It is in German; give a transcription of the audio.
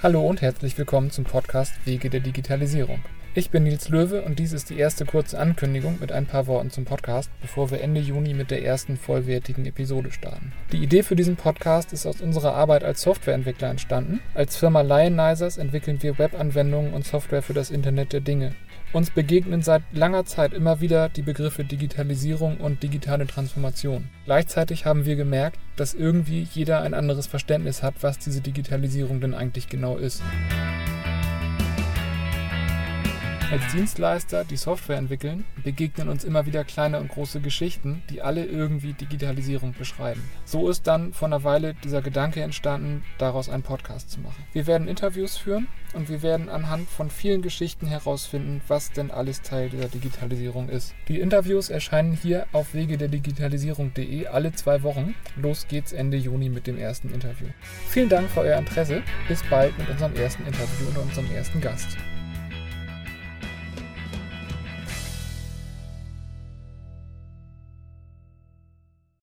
Hallo und herzlich willkommen zum Podcast Wege der Digitalisierung. Ich bin Nils Löwe und dies ist die erste kurze Ankündigung mit ein paar Worten zum Podcast, bevor wir Ende Juni mit der ersten vollwertigen Episode starten. Die Idee für diesen Podcast ist aus unserer Arbeit als Softwareentwickler entstanden. Als Firma Lionizers entwickeln wir Webanwendungen und Software für das Internet der Dinge. Uns begegnen seit langer Zeit immer wieder die Begriffe Digitalisierung und digitale Transformation. Gleichzeitig haben wir gemerkt, dass irgendwie jeder ein anderes Verständnis hat, was diese Digitalisierung denn eigentlich genau ist. Als Dienstleister, die Software entwickeln, begegnen uns immer wieder kleine und große Geschichten, die alle irgendwie Digitalisierung beschreiben. So ist dann vor einer Weile dieser Gedanke entstanden, daraus einen Podcast zu machen. Wir werden Interviews führen und wir werden anhand von vielen Geschichten herausfinden, was denn alles Teil dieser Digitalisierung ist. Die Interviews erscheinen hier auf wege der Digitalisierung.de alle zwei Wochen. Los geht's Ende Juni mit dem ersten Interview. Vielen Dank für euer Interesse. Bis bald mit unserem ersten Interview und unserem ersten Gast.